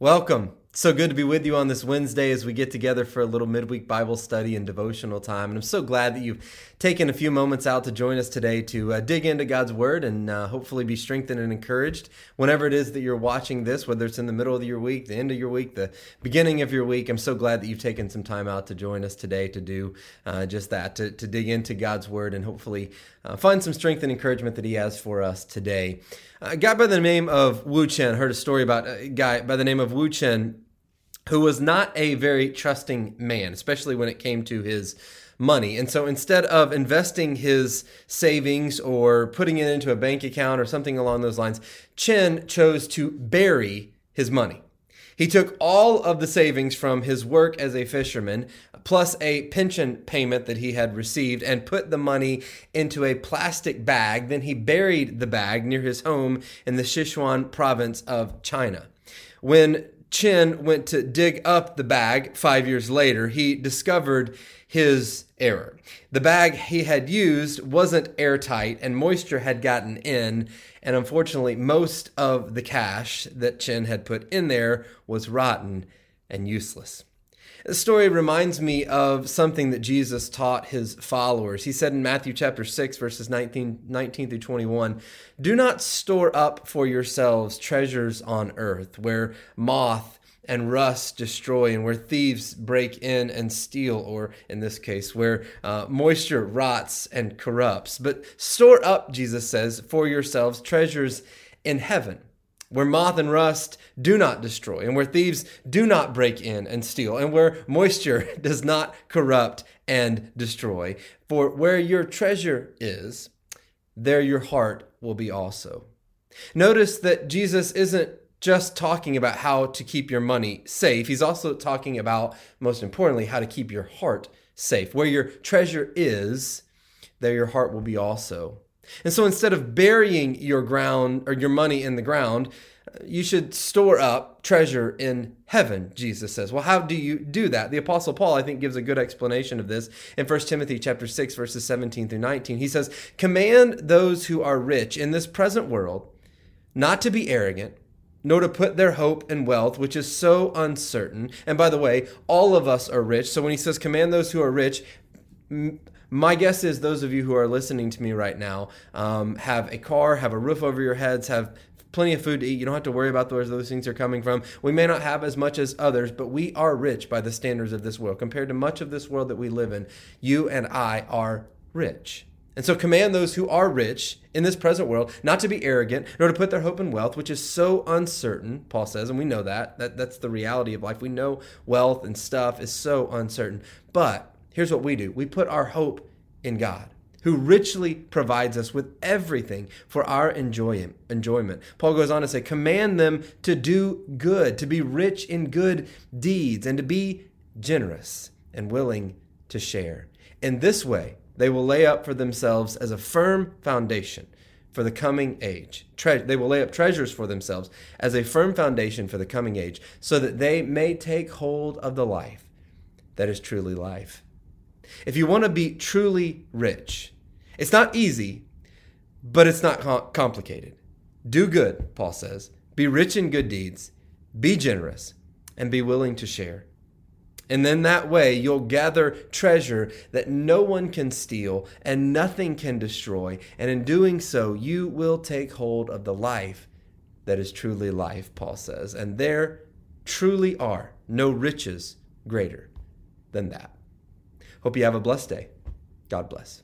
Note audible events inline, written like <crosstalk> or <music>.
Welcome. So good to be with you on this Wednesday as we get together for a little midweek Bible study and devotional time. And I'm so glad that you've taken a few moments out to join us today to uh, dig into God's Word and uh, hopefully be strengthened and encouraged whenever it is that you're watching this, whether it's in the middle of your week, the end of your week, the beginning of your week. I'm so glad that you've taken some time out to join us today to do uh, just that, to, to dig into God's Word and hopefully uh, find some strength and encouragement that He has for us today. A guy by the name of Wu Chen, heard a story about a guy by the name of Wu Chen who was not a very trusting man, especially when it came to his money. And so instead of investing his savings or putting it into a bank account or something along those lines, Chen chose to bury his money. He took all of the savings from his work as a fisherman, plus a pension payment that he had received, and put the money into a plastic bag. Then he buried the bag near his home in the Sichuan province of China. When Chen went to dig up the bag five years later, he discovered his error. The bag he had used wasn't airtight and moisture had gotten in, and unfortunately, most of the cash that Chin had put in there was rotten and useless. The story reminds me of something that Jesus taught his followers. He said in Matthew chapter 6, verses 19, 19 through 21, Do not store up for yourselves treasures on earth, where moth and rust destroy, and where thieves break in and steal, or in this case, where uh, moisture rots and corrupts. But store up, Jesus says, for yourselves treasures in heaven where moth and rust do not destroy, and where thieves do not break in and steal, and where moisture <laughs> does not corrupt and destroy. For where your treasure is, there your heart will be also. Notice that Jesus isn't just talking about how to keep your money safe, he's also talking about, most importantly, how to keep your heart safe. Where your treasure is, there your heart will be also. And so instead of burying your ground or your money in the ground, you should store up treasure in heaven jesus says. Well how do you do that? The apostle paul i think gives a good explanation of this in 1 timothy chapter 6 verses 17 through 19 he says command those who are rich in this present world not to be arrogant nor to put their hope in wealth which is so uncertain. And by the way all of us are rich. So when he says command those who are rich my guess is those of you who are listening to me right now um, have a car, have a roof over your heads, have plenty of food to eat. You don't have to worry about where those things are coming from. We may not have as much as others, but we are rich by the standards of this world. Compared to much of this world that we live in, you and I are rich. And so command those who are rich in this present world not to be arrogant, nor to put their hope in wealth, which is so uncertain, Paul says, and we know that. that that's the reality of life. We know wealth and stuff is so uncertain. But here's what we do we put our hope in God who richly provides us with everything for our enjoyment. Paul goes on to say, Command them to do good, to be rich in good deeds, and to be generous and willing to share. In this way, they will lay up for themselves as a firm foundation for the coming age. Tre- they will lay up treasures for themselves as a firm foundation for the coming age, so that they may take hold of the life that is truly life. If you want to be truly rich, it's not easy, but it's not com- complicated. Do good, Paul says. Be rich in good deeds, be generous, and be willing to share. And then that way you'll gather treasure that no one can steal and nothing can destroy. And in doing so, you will take hold of the life that is truly life, Paul says. And there truly are no riches greater than that. Hope you have a blessed day. God bless.